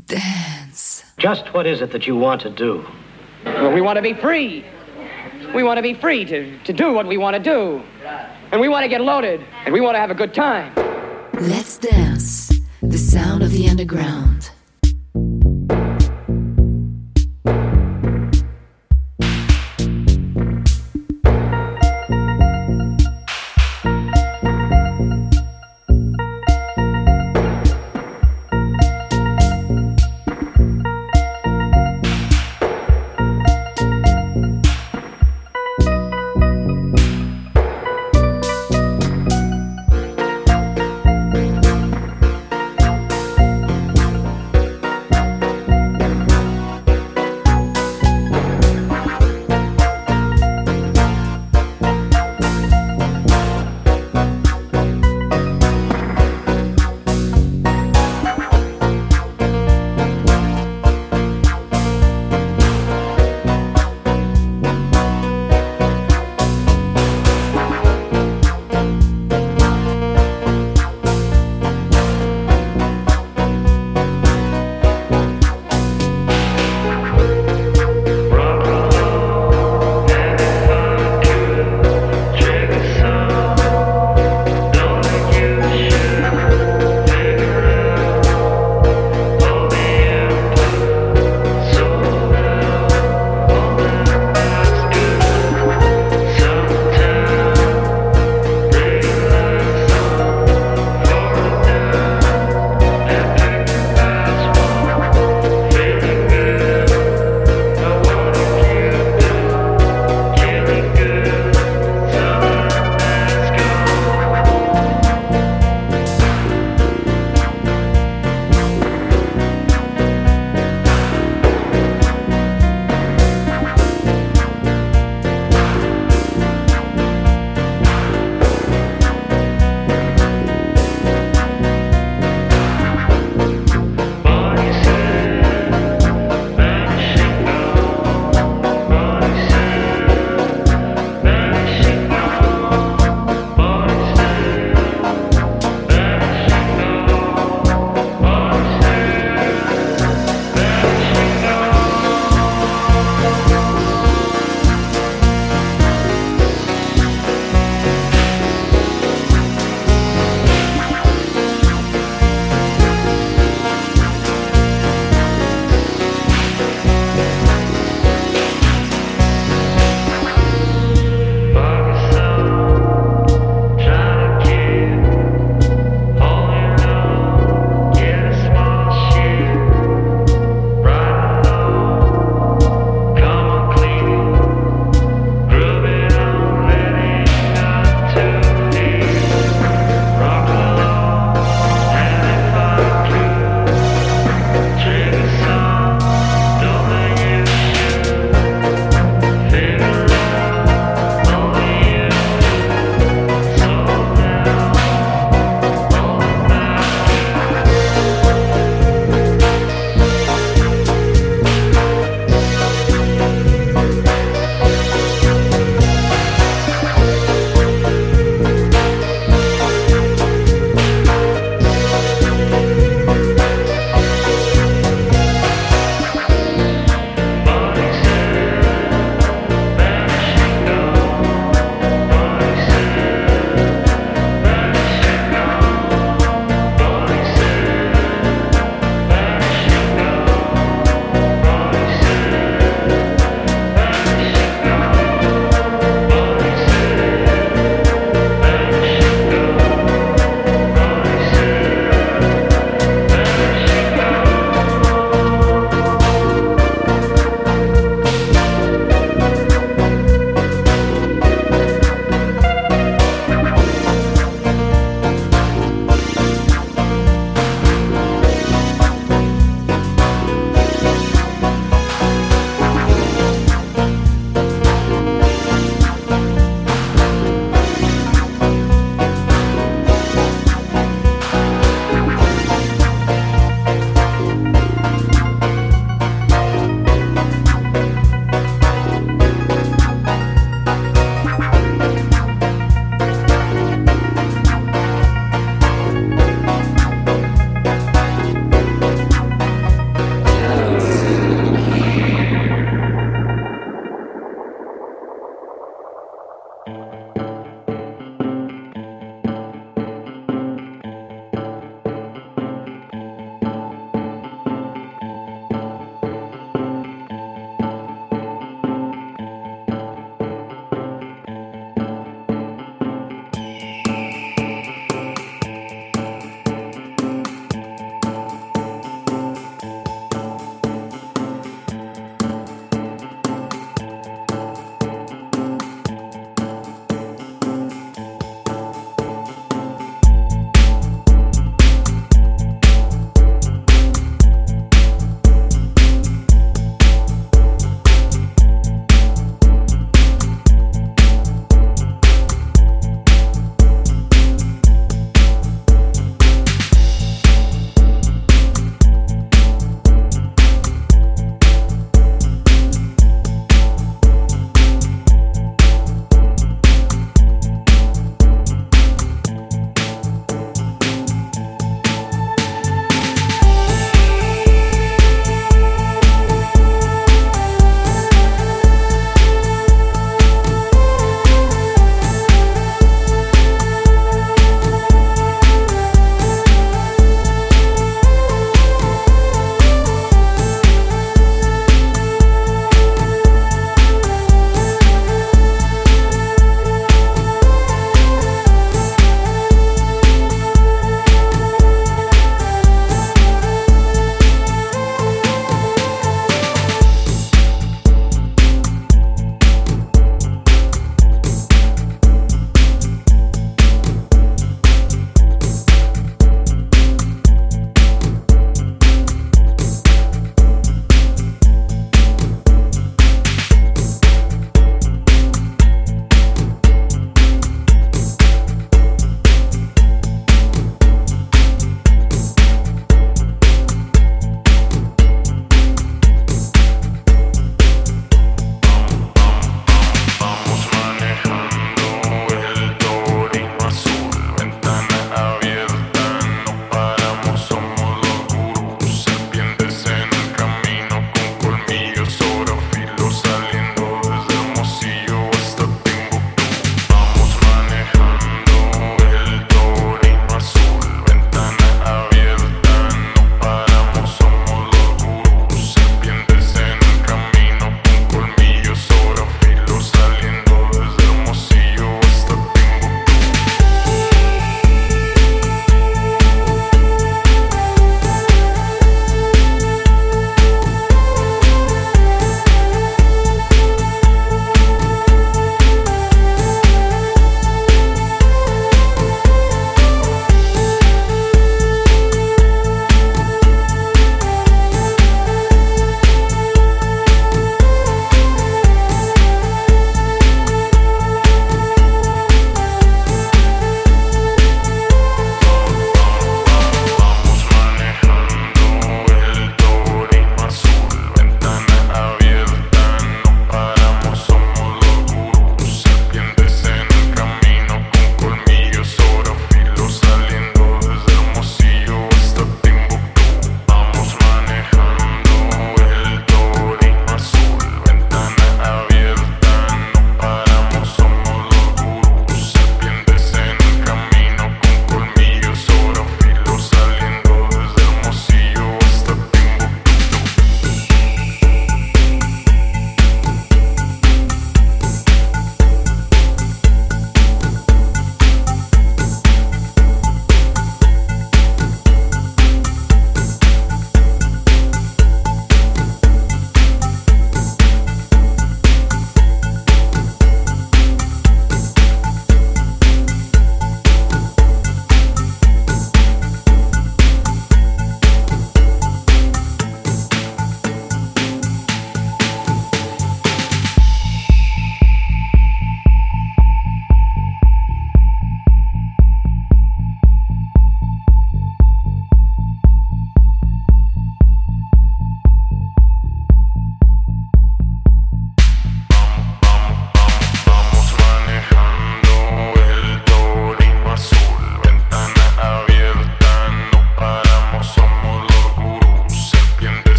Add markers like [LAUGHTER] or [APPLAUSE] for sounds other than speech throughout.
dance. Just what is it that you want to do? Well, we want to be free. We want to be free to, to do what we want to do. And we want to get loaded. And we want to have a good time. Let's dance. The sound of the underground.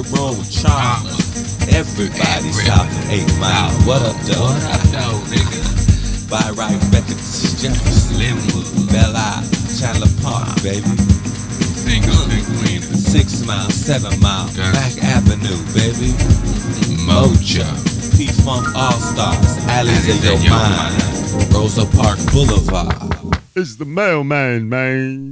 Third row with trauma. Everybody eight miles. What up, though? What up, though, nigga? By right records, Jefferson, Linwood, Belle Isle, Chandler Park, baby. Six mile, seven mile, Mack Avenue, baby. Mocha, P Funk All Stars, Alleys in Your Mind, Rosa Park Boulevard. It's the mailman, man.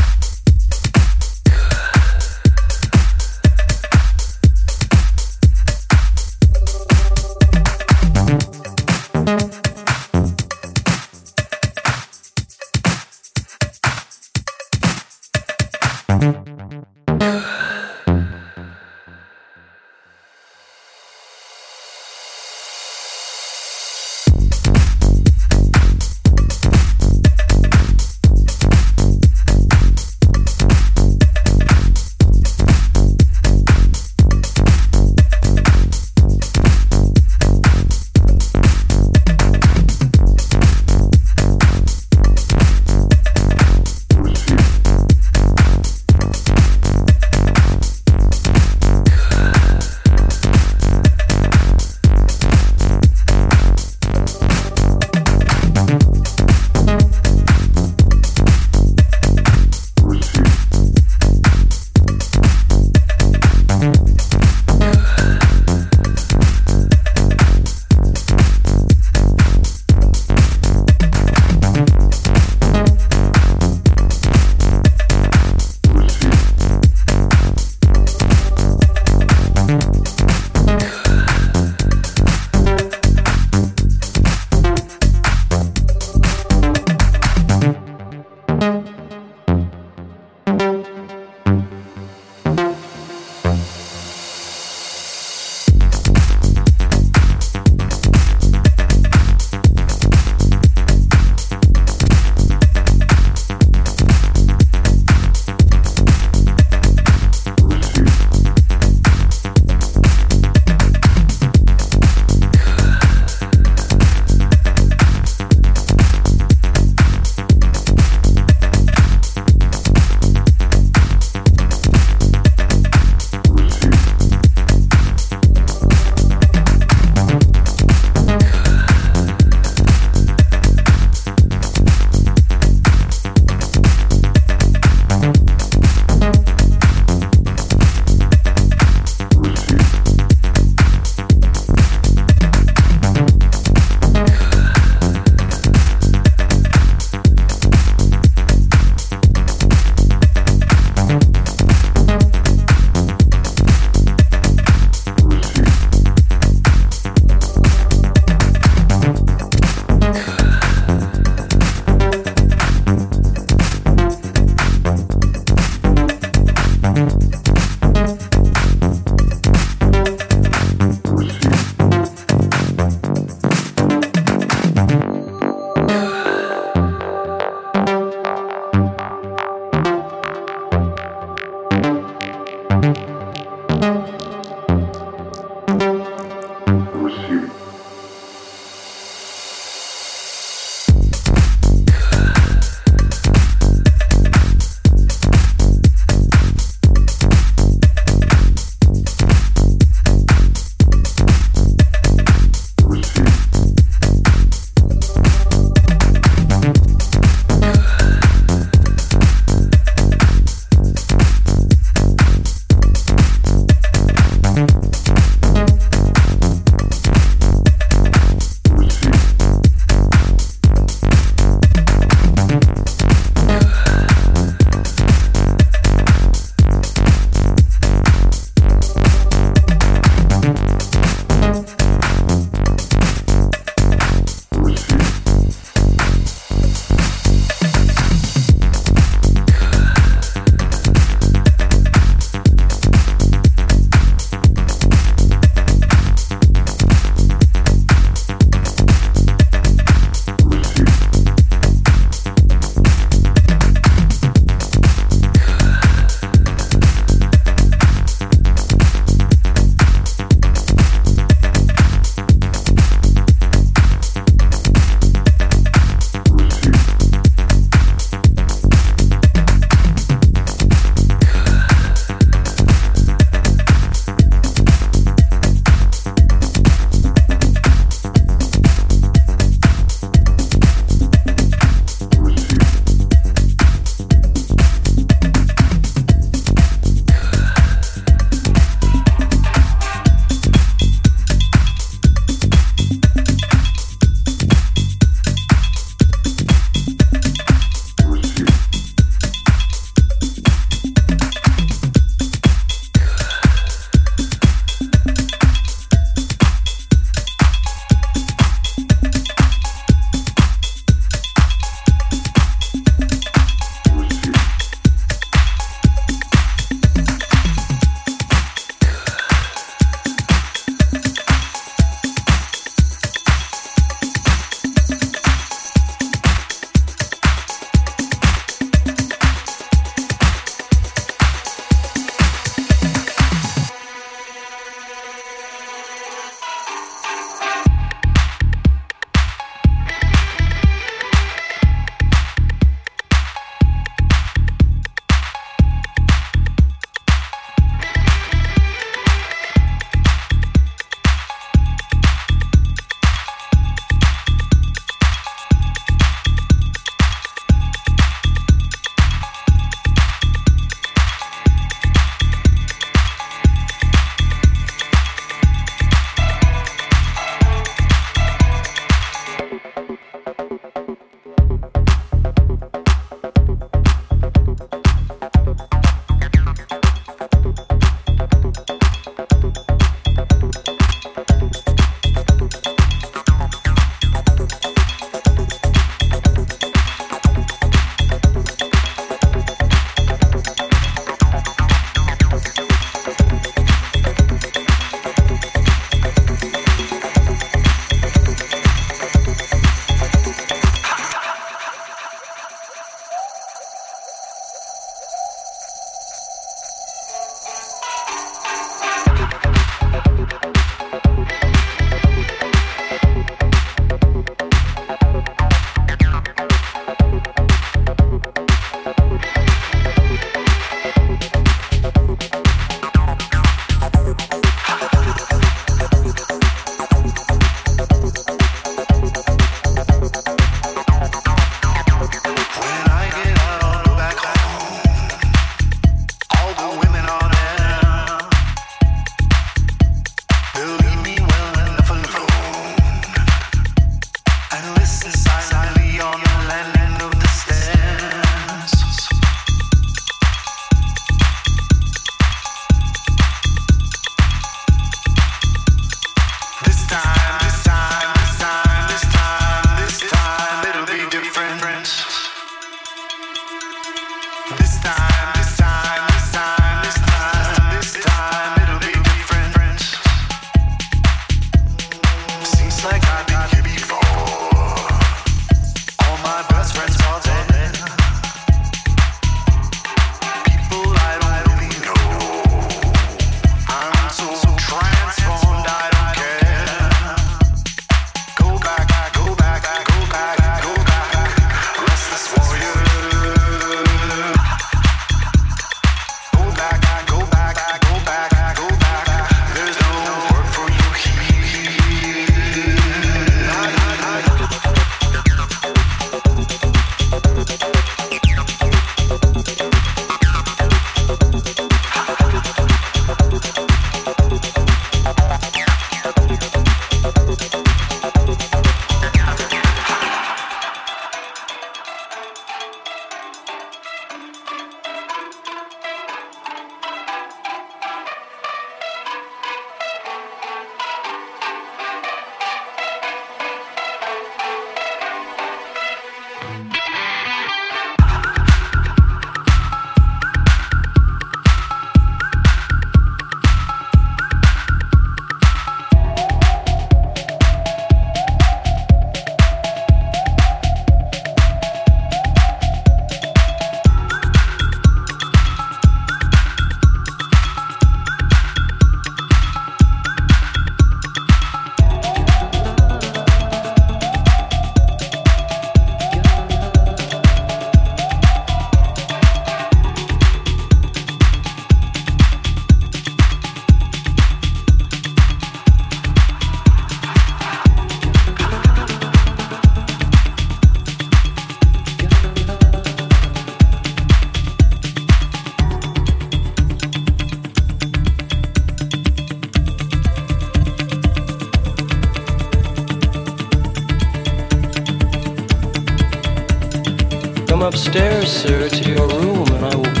Come upstairs, sir, to your room and I will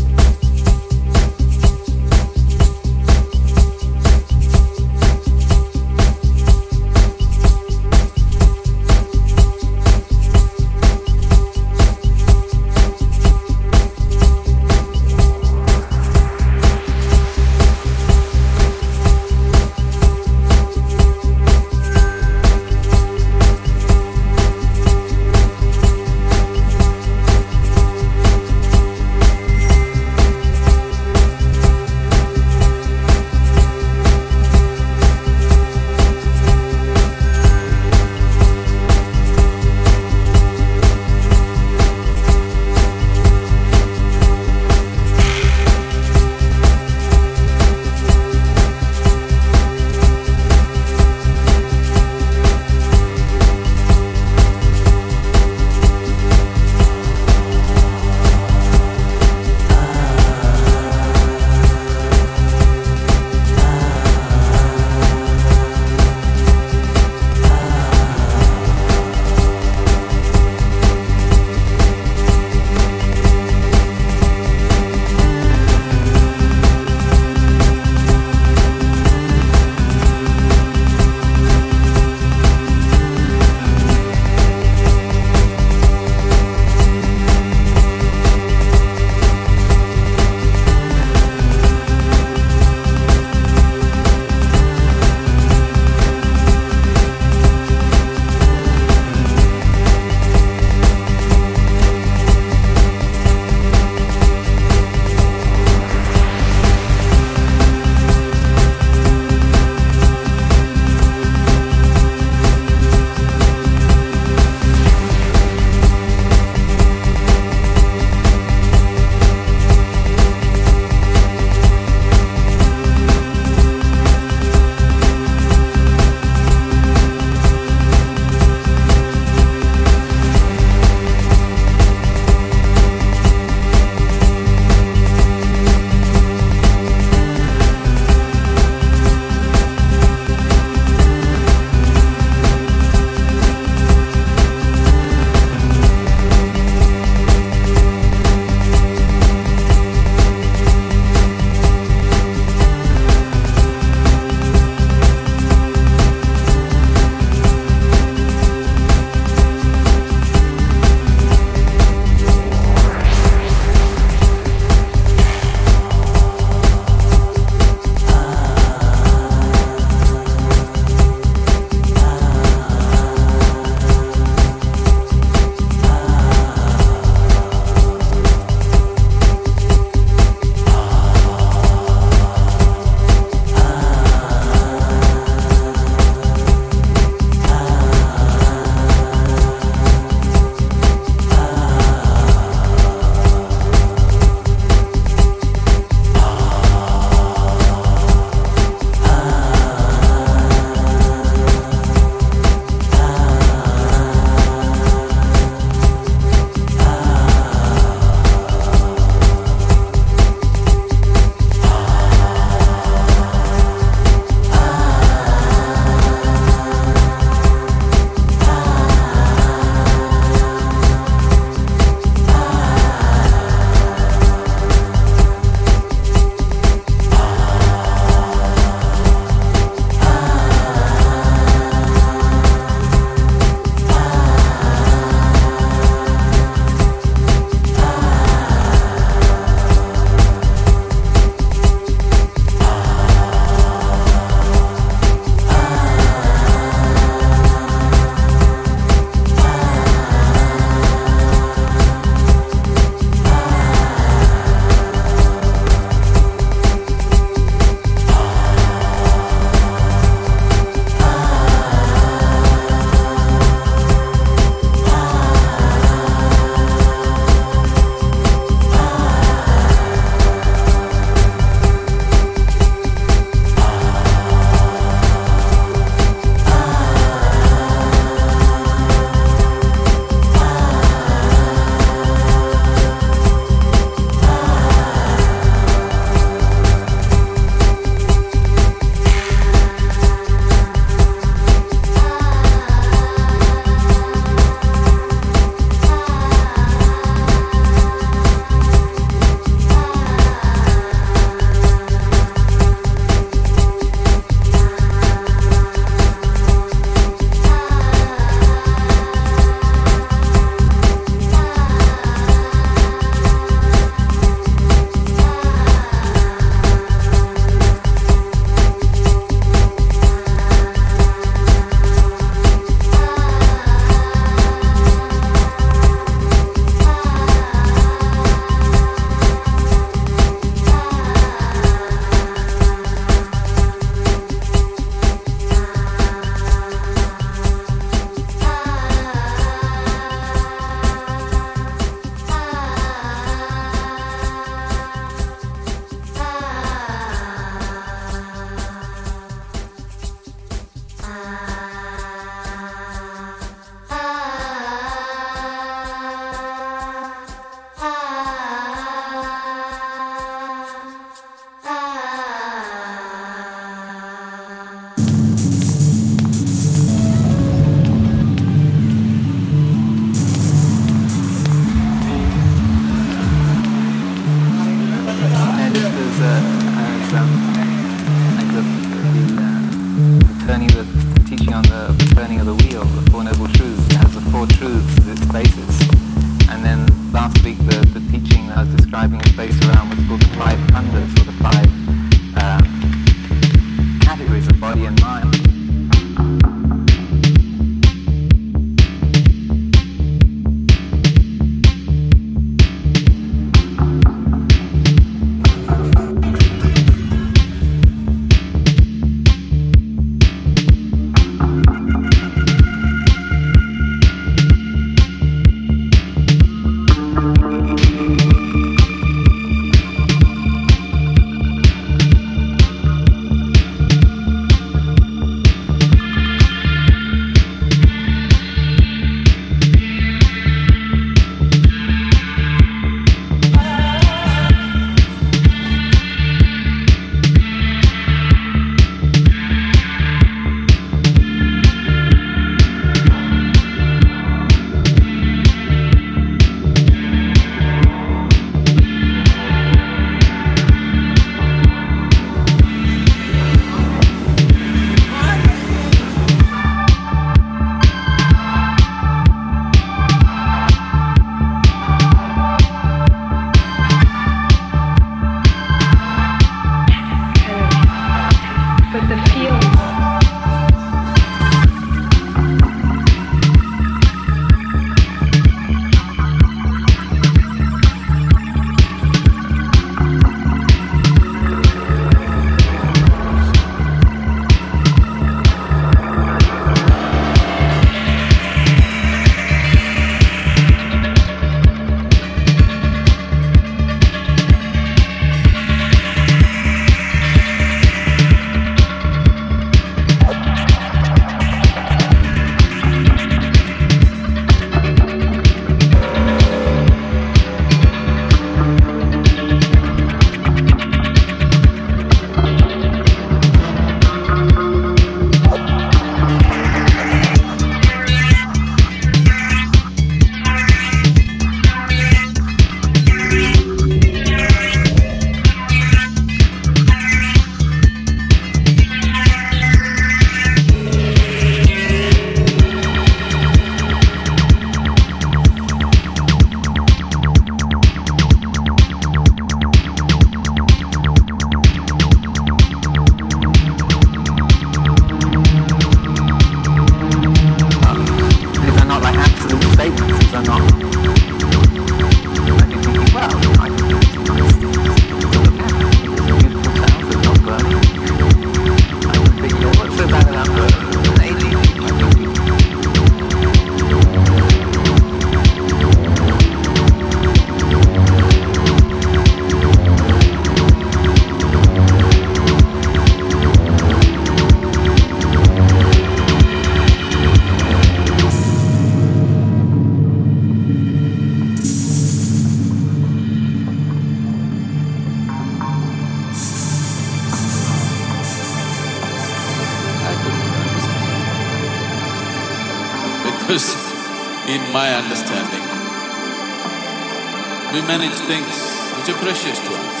things which are precious to us.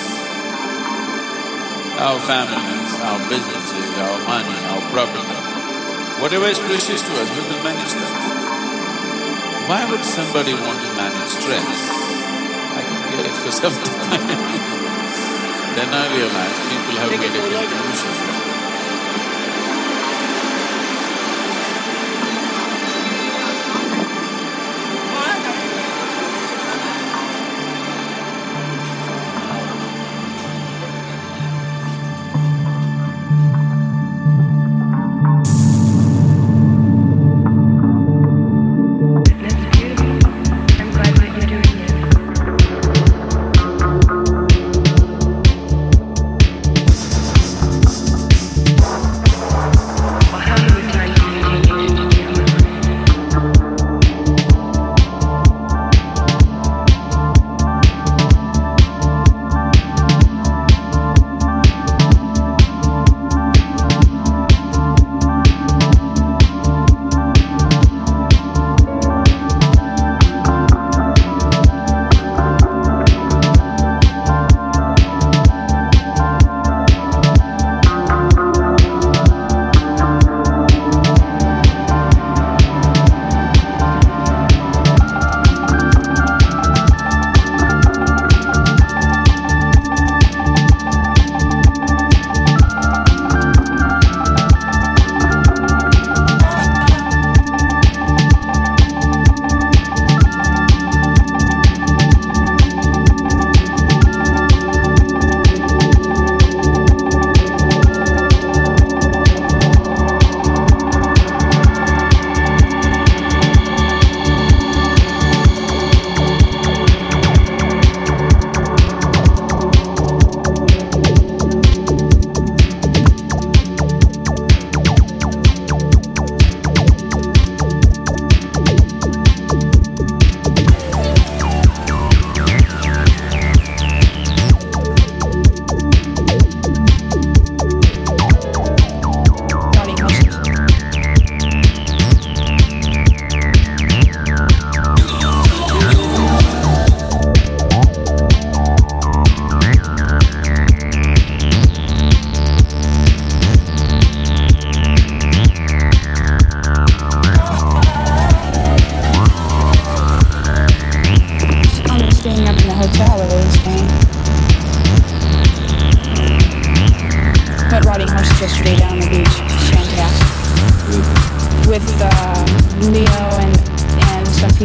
Our families, our businesses, our money, our property. Whatever is precious to us, we will manage that. Why would somebody want to manage stress? I can get it for some [LAUGHS] time. then I realized people have made a conclusion.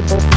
Love.